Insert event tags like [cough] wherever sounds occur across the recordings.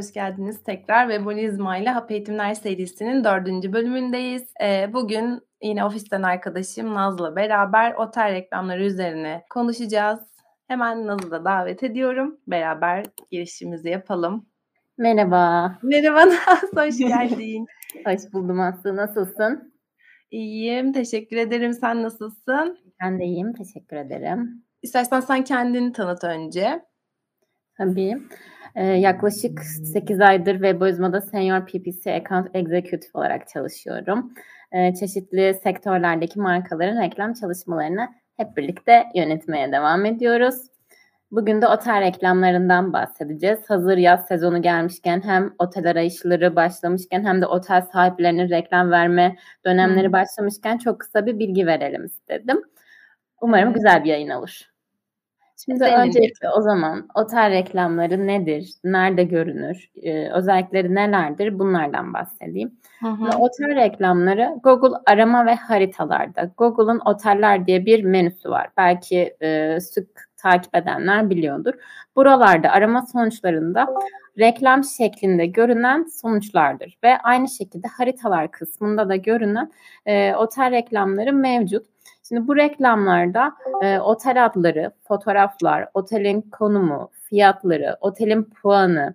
Hoş geldiniz tekrar Webonizma ile Hap Eğitimler serisinin dördüncü bölümündeyiz. Ee, bugün yine ofisten arkadaşım Naz'la beraber otel reklamları üzerine konuşacağız. Hemen Naz'ı da davet ediyorum. Beraber girişimizi yapalım. Merhaba. Merhaba Naz, hoş geldin. [laughs] hoş buldum Aslı. Nasılsın? İyiyim, teşekkür ederim. Sen nasılsın? Ben de iyiyim, teşekkür ederim. İstersen sen kendini tanıt önce. Tabii. Ee, yaklaşık 8 aydır Webozma'da Senior PPC Account Executive olarak çalışıyorum. Ee, çeşitli sektörlerdeki markaların reklam çalışmalarını hep birlikte yönetmeye devam ediyoruz. Bugün de otel reklamlarından bahsedeceğiz. Hazır yaz sezonu gelmişken hem otel arayışları başlamışken hem de otel sahiplerinin reklam verme dönemleri hmm. başlamışken çok kısa bir bilgi verelim istedim. Umarım güzel bir yayın olur. Şimdi Senin öncelikle o zaman otel reklamları nedir? Nerede görünür? Ee, özellikleri nelerdir? Bunlardan bahsedeyim. Hı hı. Otel reklamları Google arama ve haritalarda. Google'un oteller diye bir menüsü var. Belki e, sık takip edenler biliyordur. Buralarda arama sonuçlarında reklam şeklinde görünen sonuçlardır ve aynı şekilde haritalar kısmında da görünen e, otel reklamları mevcut. Şimdi bu reklamlarda e, otel adları, fotoğraflar, otelin konumu, fiyatları, otelin puanı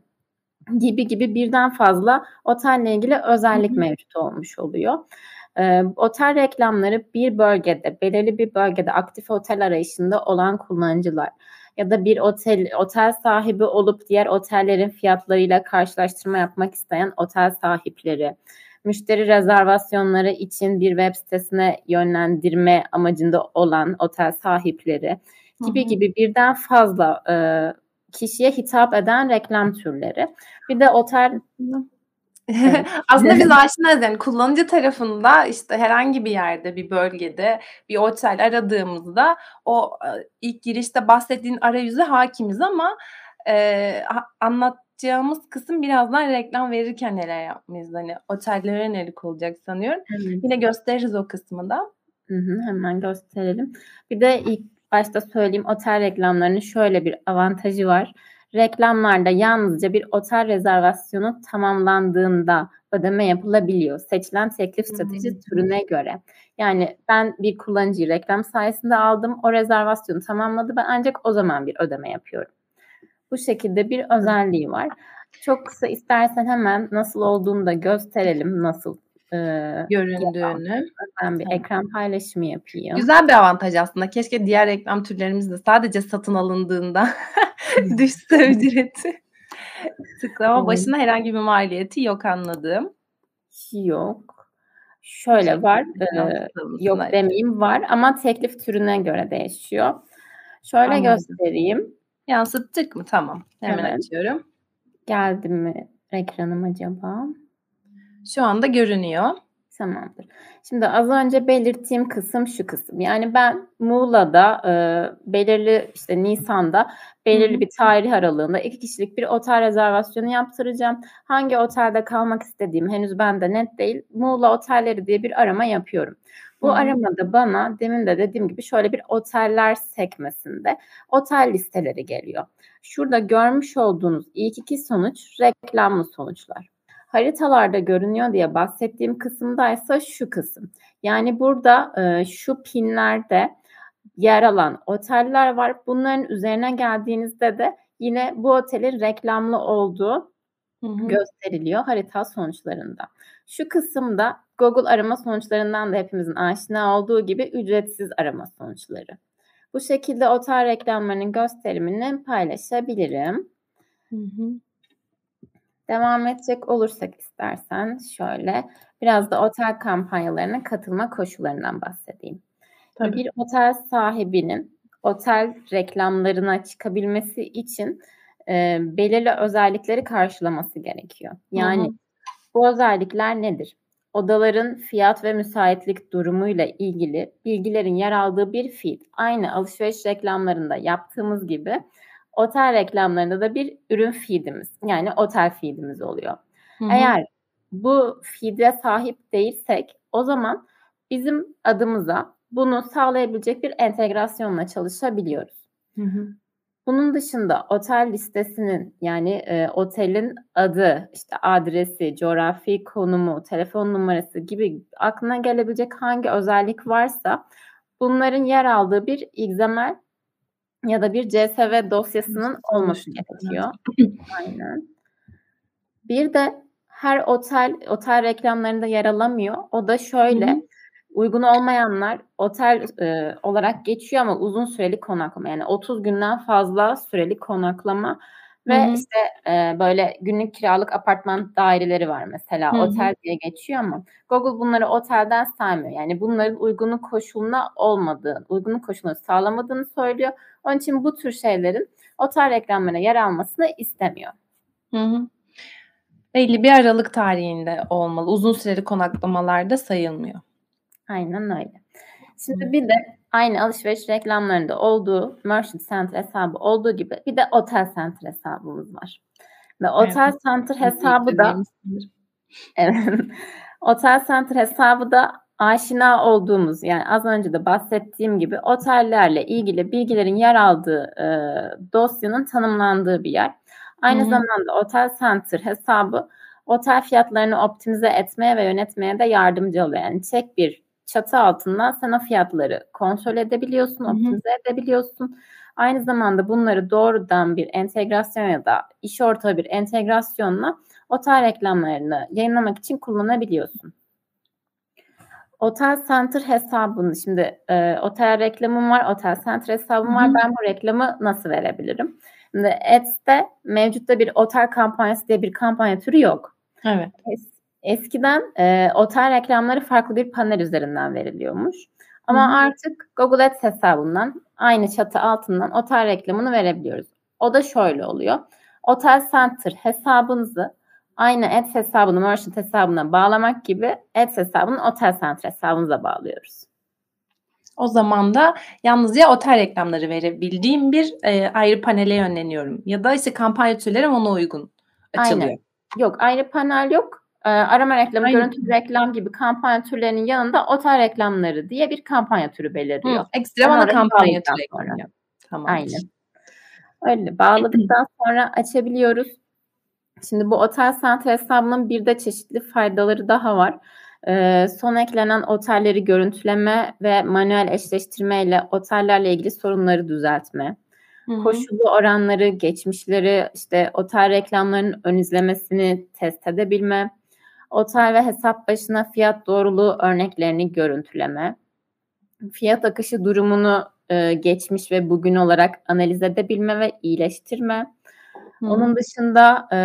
gibi gibi birden fazla otelle ilgili özellik Hı-hı. mevcut olmuş oluyor. E, otel reklamları bir bölgede, belirli bir bölgede aktif otel arayışında olan kullanıcılar ya da bir otel otel sahibi olup diğer otellerin fiyatlarıyla karşılaştırma yapmak isteyen otel sahipleri, müşteri rezervasyonları için bir web sitesine yönlendirme amacında olan otel sahipleri gibi Hı-hı. gibi birden fazla e, kişiye hitap eden reklam türleri. Bir de otel [laughs] Aslında biz [laughs] aşinayız yani kullanıcı tarafında işte herhangi bir yerde bir bölgede bir otel aradığımızda o ilk girişte bahsettiğin arayüze hakimiz ama e, anlatacağımız kısım birazdan reklam verirken neler yapmayız hani otellere nelik olacak sanıyorum. Evet. Yine gösteririz o kısmı da. Hı hı, hemen gösterelim. Bir de ilk başta söyleyeyim otel reklamlarının şöyle bir avantajı var reklamlarda yalnızca bir otel rezervasyonu tamamlandığında ödeme yapılabiliyor. Seçilen teklif strateji hmm. türüne göre. Yani ben bir kullanıcıyı reklam sayesinde aldım. O rezervasyonu tamamladı. Ben ancak o zaman bir ödeme yapıyorum. Bu şekilde bir özelliği var. Çok kısa istersen hemen nasıl olduğunu da gösterelim. Nasıl e, göründüğünü. Ben bir ekran paylaşımı yapayım. Güzel bir avantaj aslında. Keşke diğer reklam türlerimiz de sadece satın alındığında [laughs] [laughs] düşse ücreti. Tıklama başına herhangi bir maliyeti yok anladığım. Yok. Şöyle var. E, yok demeyeyim var ama teklif türüne göre değişiyor. Şöyle Anladım. göstereyim. Yansıttık mı? Tamam. Hemen evet. açıyorum. Geldi mi ekranım acaba? Şu anda görünüyor. Tamamdır. Şimdi az önce belirttiğim kısım şu kısım. Yani ben Muğla'da e, belirli işte Nisan'da belirli bir tarih aralığında iki kişilik bir otel rezervasyonu yaptıracağım. Hangi otelde kalmak istediğim henüz bende net değil. Muğla otelleri diye bir arama yapıyorum. Bu hmm. aramada bana demin de dediğim gibi şöyle bir oteller sekmesinde otel listeleri geliyor. Şurada görmüş olduğunuz ilk iki sonuç reklamlı sonuçlar haritalarda görünüyor diye bahsettiğim kısımdaysa şu kısım. Yani burada e, şu pinlerde yer alan oteller var. Bunların üzerine geldiğinizde de yine bu otelin reklamlı olduğu hı hı. gösteriliyor harita sonuçlarında. Şu kısımda Google arama sonuçlarından da hepimizin aşina olduğu gibi ücretsiz arama sonuçları. Bu şekilde otel reklamlarının gösterimini paylaşabilirim. Hı hı. Devam edecek olursak istersen şöyle biraz da otel kampanyalarına katılma koşullarından bahsedeyim. Tabii. Bir otel sahibinin otel reklamlarına çıkabilmesi için e, belirli özellikleri karşılaması gerekiyor. Yani hı hı. bu özellikler nedir? Odaların fiyat ve müsaitlik durumuyla ilgili bilgilerin yer aldığı bir feed. Aynı alışveriş reklamlarında yaptığımız gibi otel reklamlarında da bir ürün feedimiz yani otel feedimiz oluyor. Hı-hı. Eğer bu feed'e sahip değilsek o zaman bizim adımıza bunu sağlayabilecek bir entegrasyonla çalışabiliyoruz. Hı hı. Bunun dışında otel listesinin yani e, otelin adı, işte adresi, coğrafi konumu, telefon numarası gibi aklına gelebilecek hangi özellik varsa bunların yer aldığı bir XML ya da bir CSV dosyasının olması gerekiyor. [clears throat] Aynen. Bir de her otel otel reklamlarında yer alamıyor. O da şöyle. Hı-hı uygun olmayanlar otel e, olarak geçiyor ama uzun süreli konaklama yani 30 günden fazla süreli konaklama ve Hı-hı. işte e, böyle günlük kiralık apartman daireleri var mesela Hı-hı. otel diye geçiyor ama Google bunları otelden saymıyor. Yani bunların uygunluk koşuluna olmadığı, uygunluk koşulunu sağlamadığını söylüyor. Onun için bu tür şeylerin otel reklamlarına yer almasını istemiyor. Hı hı. Belli bir aralık tarihinde olmalı. Uzun süreli konaklamalarda sayılmıyor. Aynen öyle. Şimdi bir de aynı alışveriş reklamlarında olduğu Merchant Center hesabı olduğu gibi bir de Otel Center hesabımız var. Ve Otel evet. Center hesabı da evet, [laughs] Otel Center hesabı da aşina olduğumuz yani az önce de bahsettiğim gibi otellerle ilgili bilgilerin yer aldığı e, dosyanın tanımlandığı bir yer. Aynı Hı-hı. zamanda Otel Center hesabı otel fiyatlarını optimize etmeye ve yönetmeye de yardımcı oluyor. Yani tek bir çatı altından sen o fiyatları kontrol edebiliyorsun, optimize edebiliyorsun. Aynı zamanda bunları doğrudan bir entegrasyon ya da iş ortağı bir entegrasyonla otel reklamlarını yayınlamak için kullanabiliyorsun. Otel Center hesabını şimdi e, otel reklamım var, Otel Center hesabım var. Ben bu reklamı nasıl verebilirim? Şimdi Ads'te mevcutta bir otel kampanyası diye bir kampanya türü yok. Evet. Eskiden e, otel reklamları farklı bir panel üzerinden veriliyormuş. Ama Hı-hı. artık Google Ads hesabından aynı çatı altından otel reklamını verebiliyoruz. O da şöyle oluyor. Otel Center hesabınızı aynı Ads hesabını Merchant hesabına bağlamak gibi Ads hesabını Otel Center hesabınıza bağlıyoruz. O zaman da yalnızca otel reklamları verebildiğim bir e, ayrı panele yönleniyorum. Ya da işte kampanya türlerim ona uygun açılıyor. Aynen. Yok ayrı panel yok e, arama reklamı, Aynen. görüntü reklam gibi kampanya türlerinin yanında otel reklamları diye bir kampanya türü belirliyor. Hı, ekstra bana kampanya türü Tamam. Aynen. Öyle bağladıktan sonra açabiliyoruz. Şimdi bu otel center hesabının bir de çeşitli faydaları daha var. Ee, son eklenen otelleri görüntüleme ve manuel eşleştirme ile otellerle ilgili sorunları düzeltme. Hı-hı. Koşullu oranları, geçmişleri, işte otel reklamlarının ön izlemesini test edebilme otel ve hesap başına fiyat doğruluğu örneklerini görüntüleme, fiyat akışı durumunu e, geçmiş ve bugün olarak analiz edebilme ve iyileştirme. Hı. Onun dışında e,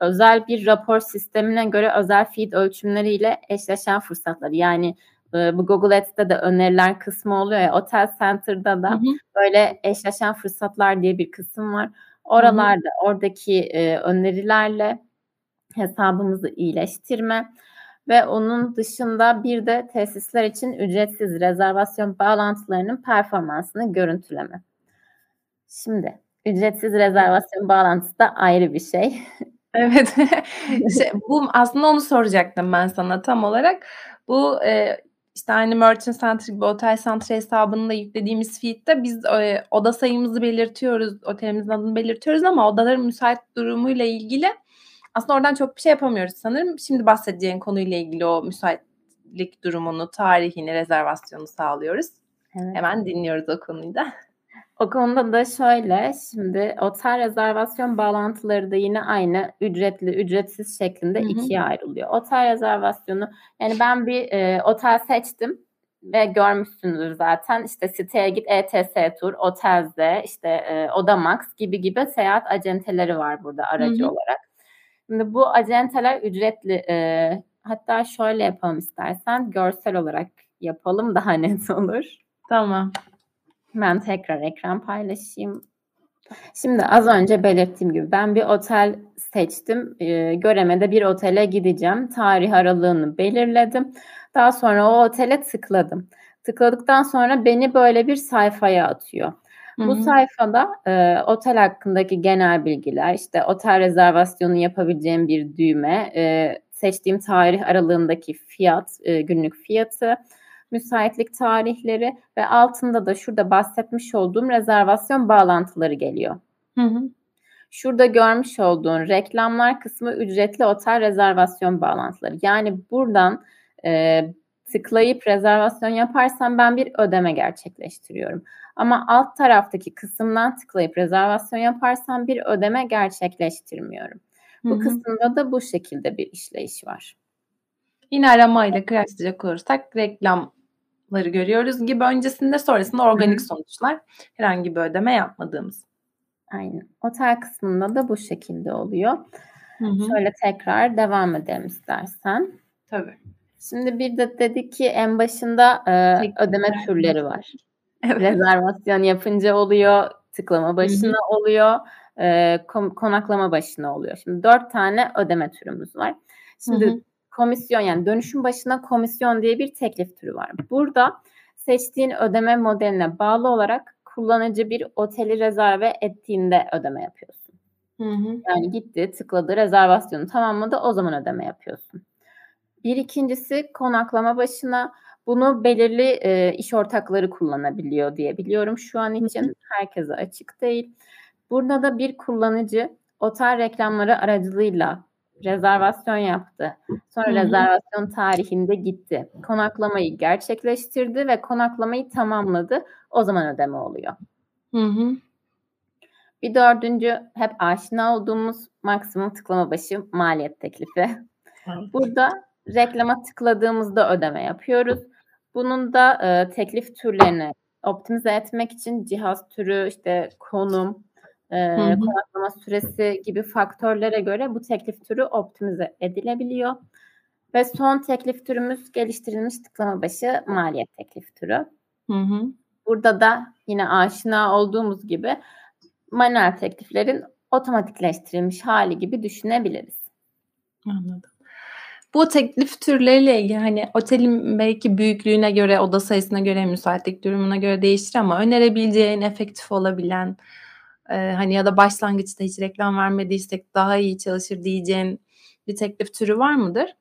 özel bir rapor sistemine göre özel feed ölçümleriyle eşleşen fırsatları yani e, bu Google Ads'te de öneriler kısmı oluyor ya Otel Center'da da hı hı. böyle eşleşen fırsatlar diye bir kısım var. Oralarda hı hı. oradaki e, önerilerle hesabımızı iyileştirme ve onun dışında bir de tesisler için ücretsiz rezervasyon bağlantılarının performansını görüntüleme. Şimdi ücretsiz rezervasyon bağlantısı da ayrı bir şey. [laughs] Evet. şey, bu aslında onu soracaktım ben sana tam olarak. Bu e, işte aynı Merchant Center gibi Otel Center hesabında yüklediğimiz feed'de biz e, oda sayımızı belirtiyoruz, otelimizin adını belirtiyoruz ama odaların müsait durumuyla ilgili aslında oradan çok bir şey yapamıyoruz sanırım. Şimdi bahsedeceğin konuyla ilgili o müsaitlik durumunu, tarihini, rezervasyonu sağlıyoruz. Evet. Hemen dinliyoruz o konuyu da. [laughs] O konuda da şöyle, şimdi otel rezervasyon bağlantıları da yine aynı ücretli, ücretsiz şeklinde Hı-hı. ikiye ayrılıyor. Otel rezervasyonu, yani ben bir e, otel seçtim ve görmüşsünüzdür zaten işte siteye git ETS Tur, Otelze, işte e, Odamax gibi gibi seyahat acenteleri var burada aracı Hı-hı. olarak. Şimdi bu acenteler ücretli. E, hatta şöyle yapalım istersen. Görsel olarak yapalım [laughs] daha net olur. Tamam. Ben tekrar ekran paylaşayım. Şimdi az önce belirttiğim gibi ben bir otel seçtim. E, Göreme'de bir otele gideceğim. Tarih aralığını belirledim. Daha sonra o otele tıkladım. Tıkladıktan sonra beni böyle bir sayfaya atıyor. Bu sayfada e, otel hakkındaki genel bilgiler, işte otel rezervasyonu yapabileceğim bir düğme, e, seçtiğim tarih aralığındaki fiyat, e, günlük fiyatı, müsaitlik tarihleri ve altında da şurada bahsetmiş olduğum rezervasyon bağlantıları geliyor. Hı hı. Şurada görmüş olduğun reklamlar kısmı ücretli otel rezervasyon bağlantıları. Yani buradan e, tıklayıp rezervasyon yaparsam ben bir ödeme gerçekleştiriyorum. Ama alt taraftaki kısımdan tıklayıp rezervasyon yaparsam bir ödeme gerçekleştirmiyorum. Bu Hı-hı. kısımda da bu şekilde bir işleyiş var. Yine aramayla kıyaslayacak olursak reklamları görüyoruz gibi öncesinde sonrasında organik Hı-hı. sonuçlar herhangi bir ödeme yapmadığımız. Aynen. Otel kısmında da bu şekilde oluyor. Hı-hı. Şöyle tekrar devam edelim istersen. Tabii. Şimdi bir de dedik ki en başında e, ödeme türleri var. [laughs] Evet. Rezervasyon yapınca oluyor, tıklama başına Hı-hı. oluyor, e, konaklama başına oluyor. Şimdi dört tane ödeme türümüz var. Şimdi Hı-hı. komisyon yani dönüşüm başına komisyon diye bir teklif türü var. Burada seçtiğin ödeme modeline bağlı olarak kullanıcı bir oteli rezerve ettiğinde ödeme yapıyorsun. Hı hı. Yani gitti, tıkladı, rezervasyonu tamamladı, o zaman ödeme yapıyorsun. Bir ikincisi konaklama başına bunu belirli e, iş ortakları kullanabiliyor diye biliyorum şu an için. Herkese açık değil. Burada da bir kullanıcı otel reklamları aracılığıyla rezervasyon yaptı. Sonra Hı-hı. rezervasyon tarihinde gitti. Konaklamayı gerçekleştirdi ve konaklamayı tamamladı. O zaman ödeme oluyor. Hı-hı. Bir dördüncü hep aşina olduğumuz maksimum tıklama başı maliyet teklifi. Burada reklama tıkladığımızda ödeme yapıyoruz. Bunun da e, teklif türlerini optimize etmek için cihaz türü, işte konum, e, konaklama süresi gibi faktörlere göre bu teklif türü optimize edilebiliyor. Ve son teklif türümüz geliştirilmiş tıklama başı maliyet teklif türü. Hı hı. Burada da yine aşina olduğumuz gibi manuel tekliflerin otomatikleştirilmiş hali gibi düşünebiliriz. Anladım. Bu teklif türleriyle ilgili hani otelin belki büyüklüğüne göre, oda sayısına göre, müsaitlik durumuna göre değişir ama önerebileceğin, efektif olabilen e, hani ya da başlangıçta hiç reklam vermediysek daha iyi çalışır diyeceğin bir teklif türü var mıdır?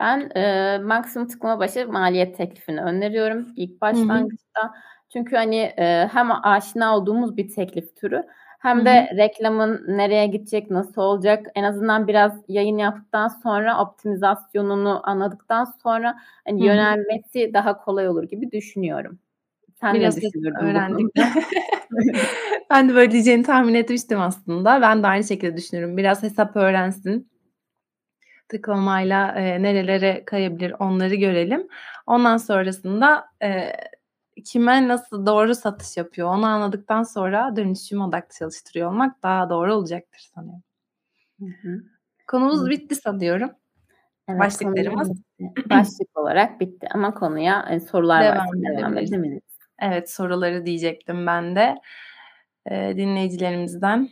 Ben e, maksimum tıklama başı maliyet teklifini öneriyorum ilk başlangıçta. Hı hı. Çünkü hani e, hem aşina olduğumuz bir teklif türü hem de Hı-hı. reklamın nereye gidecek, nasıl olacak en azından biraz yayın yaptıktan sonra optimizasyonunu anladıktan sonra hani yönelmesi daha kolay olur gibi düşünüyorum. Sen biraz ne öğrendik. [laughs] [laughs] ben de böyle diyeceğini tahmin etmiştim aslında. Ben de aynı şekilde düşünüyorum. Biraz hesap öğrensin. Tıklamayla e, nerelere kayabilir onları görelim. Ondan sonrasında e, kime nasıl doğru satış yapıyor onu anladıktan sonra dönüşüm odaklı çalıştırıyor olmak daha doğru olacaktır sanıyorum. Hı hı. Konumuz hı. bitti sanıyorum. Evet, Başlıklarımız. [laughs] Başlık olarak bitti ama konuya e, sorular devam var. Devam edebiliriz. Evet soruları diyecektim ben de. Ee, dinleyicilerimizden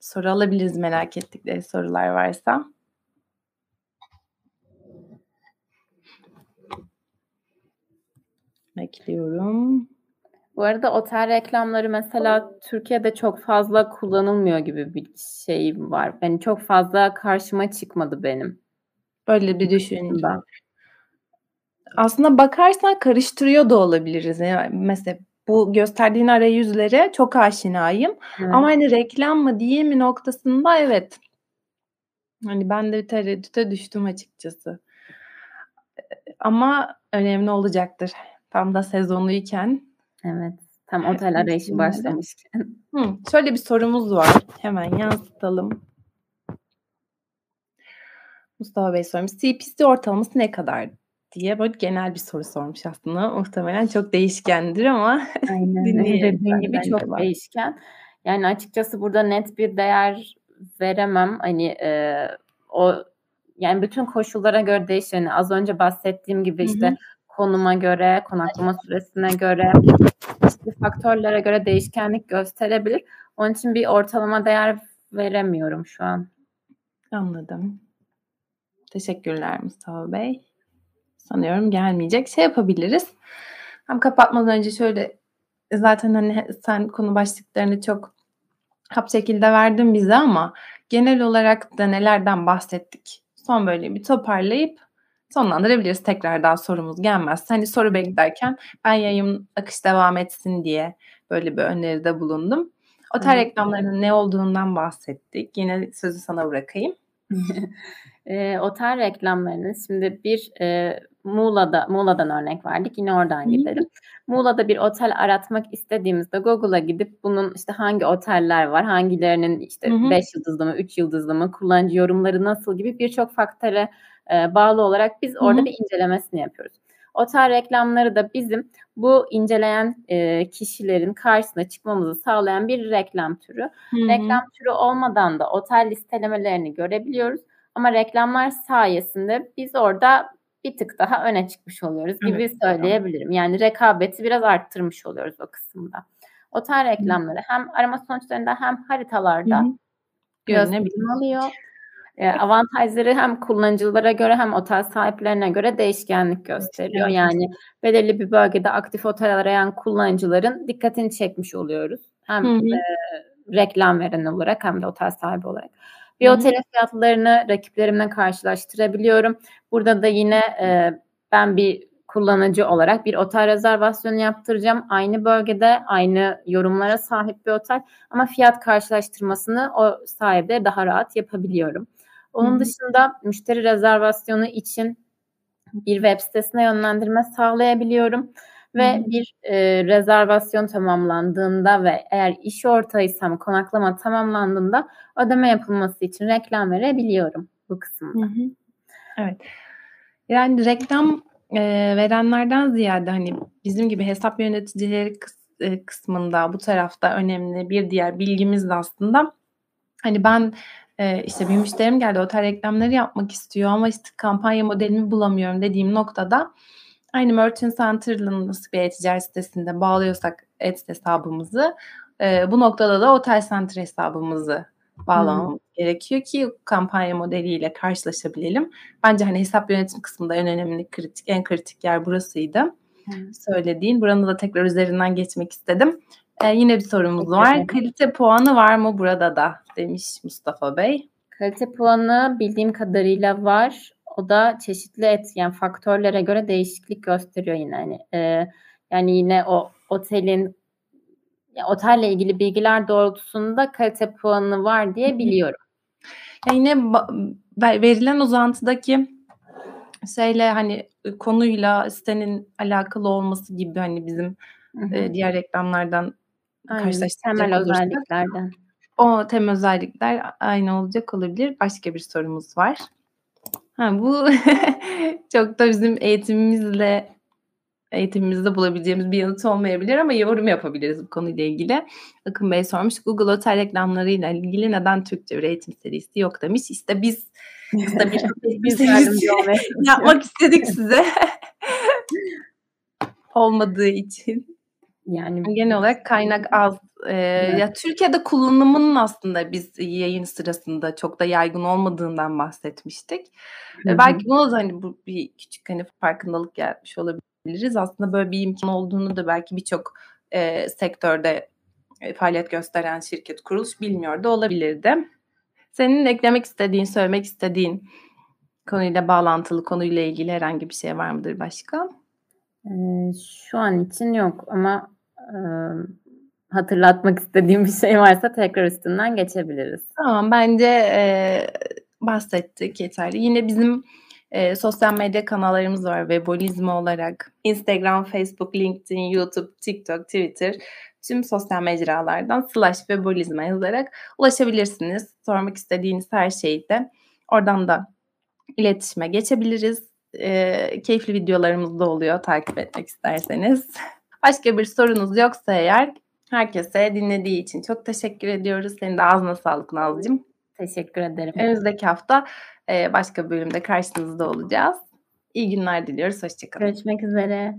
soru alabiliriz merak ettikleri sorular varsa. Bekliyorum. Bu arada otel reklamları mesela Türkiye'de çok fazla kullanılmıyor gibi bir şey var. Yani çok fazla karşıma çıkmadı benim. Böyle bir düşünce. Aslında bakarsan karıştırıyor da olabiliriz. Yani mesela bu gösterdiğin arayüzlere çok aşinayım. Evet. Ama hani reklam mı diye mi noktasında evet. Hani ben de bir tereddüte düştüm açıkçası. Ama önemli olacaktır. Tam da sezonuyken. Evet. Tam otel arayışı başlamışken. Hı, şöyle bir sorumuz var. Hemen yansıtalım. Mustafa Bey sormuş. CPC ortalaması ne kadar diye böyle genel bir soru sormuş aslında. Muhtemelen çok değişkendir ama [laughs] Aynen. Dediğin gibi çok var. değişken. Yani açıkçası burada net bir değer veremem. Hani e, o yani bütün koşullara göre değişiyor. Yani az önce bahsettiğim gibi işte Hı-hı konuma göre, konaklama süresine göre, işte faktörlere göre değişkenlik gösterebilir. Onun için bir ortalama değer veremiyorum şu an. Anladım. Teşekkürler Mustafa Bey. Sanıyorum gelmeyecek. Şey yapabiliriz. Hem kapatmadan önce şöyle zaten hani sen konu başlıklarını çok hap şekilde verdin bize ama genel olarak da nelerden bahsettik? Son böyle bir toparlayıp sonlandırabiliriz tekrar daha sorumuz gelmez. Hani soru beklerken ben yayın akış devam etsin diye böyle bir öneride bulundum. Otel evet. reklamlarının ne olduğundan bahsettik. Yine sözü sana bırakayım. [laughs] e, otel reklamlarının şimdi bir e, Muğla'da Muğla'dan örnek verdik. Yine oradan gidelim. Muğla'da bir otel aratmak istediğimizde Google'a gidip bunun işte hangi oteller var, hangilerinin işte 5 yıldızlı mı, 3 yıldızlı mı, kullanıcı yorumları nasıl gibi birçok faktöre e, bağlı olarak biz orada Hı-hı. bir incelemesini yapıyoruz. Otel reklamları da bizim bu inceleyen e, kişilerin karşısına çıkmamızı sağlayan bir reklam türü. Hı-hı. Reklam türü olmadan da otel listelemelerini görebiliyoruz. Ama reklamlar sayesinde biz orada bir tık daha öne çıkmış oluyoruz gibi evet, söyleyebilirim. Yani rekabeti biraz arttırmış oluyoruz o kısımda. Otel reklamları hem arama sonuçlarında hem haritalarda. E, avantajları hem kullanıcılara göre hem otel sahiplerine göre değişkenlik gösteriyor. Yani belirli bir bölgede aktif otel arayan kullanıcıların dikkatini çekmiş oluyoruz. Hem e, reklam veren olarak hem de otel sahibi olarak. Bir otelin fiyatlarını rakiplerimle karşılaştırabiliyorum. Burada da yine e, ben bir kullanıcı olarak bir otel rezervasyonu yaptıracağım. Aynı bölgede aynı yorumlara sahip bir otel ama fiyat karşılaştırmasını o sayede daha rahat yapabiliyorum. Onun Hı-hı. dışında müşteri rezervasyonu için bir web sitesine yönlendirme sağlayabiliyorum ve bir e, rezervasyon tamamlandığında ve eğer iş ortağıysam konaklama tamamlandığında ödeme yapılması için reklam verebiliyorum bu kısımda. Hı hı. Evet. Yani reklam e, verenlerden ziyade hani bizim gibi hesap yöneticileri kıs- e, kısmında bu tarafta önemli bir diğer bilgimiz de aslında hani ben e, işte bir müşterim geldi otel reklamları yapmak istiyor ama işte kampanya modelimi bulamıyorum dediğim noktada aynı Merchant Center'ın nasıl bir e-ticaret sitesinde bağlıyorsak et hesabımızı e, bu noktada da Otel Center hesabımızı bağlamamız hmm. gerekiyor ki kampanya modeliyle karşılaşabilelim. Bence hani hesap yönetim kısmında en önemli kritik en kritik yer burasıydı. Hmm. Söylediğin. Buranın da tekrar üzerinden geçmek istedim. Ee, yine bir sorumuz Peki. var. Kalite puanı var mı burada da demiş Mustafa Bey. Kalite puanı bildiğim kadarıyla var. O da çeşitli et yani faktörlere göre değişiklik gösteriyor yine. Yani, e, yani yine o otelin ya, otelle ilgili bilgiler doğrultusunda kalite puanı var diye biliyorum. Ya yine verilen uzantıdaki şeyle hani konuyla sitenin alakalı olması gibi hani bizim e, diğer reklamlardan karşılaştıracak temel olursak, özelliklerden. O temel özellikler aynı olacak olabilir. Başka bir sorumuz var. Ha, bu [laughs] çok da bizim eğitimimizle eğitimimizde bulabileceğimiz bir yanıt olmayabilir ama yorum yapabiliriz bu konuyla ilgili. Akın Bey sormuş. Google Otel reklamlarıyla ilgili neden Türkçe bir eğitim serisi yok demiş. İşte biz kısa bir [laughs] biz [laughs] yapmak istedik size. Olmadığı için. Yani genel olarak kaynak az. Ee, evet. Ya Türkiye'de kullanımının aslında biz yayın sırasında çok da yaygın olmadığından bahsetmiştik. Hı-hı. Belki buna da hani bu bir küçük hani farkındalık gelmiş olabiliriz. Aslında böyle bir imkan olduğunu da belki birçok e, sektörde e, faaliyet gösteren şirket kuruluş bilmiyor da olabilirdi. Senin eklemek istediğin, söylemek istediğin konuyla bağlantılı konuyla ilgili herhangi bir şey var mıdır başka? Ee, şu an için yok ama hatırlatmak istediğim bir şey varsa tekrar üstünden geçebiliriz. Tamam bence e, bahsettik yeterli. Yine bizim e, sosyal medya kanallarımız var Webolizm olarak. Instagram, Facebook, LinkedIn, YouTube, TikTok, Twitter tüm sosyal mecralardan slash Webolizm'e yazarak ulaşabilirsiniz. Sormak istediğiniz her şeyi de oradan da iletişime geçebiliriz. E, keyifli videolarımız da oluyor takip etmek isterseniz. Başka bir sorunuz yoksa eğer herkese dinlediği için çok teşekkür ediyoruz. Senin de ağzına sağlık Nazlı'cığım. Teşekkür ederim. Önümüzdeki hafta başka bir bölümde karşınızda olacağız. İyi günler diliyoruz. Hoşçakalın. Görüşmek üzere.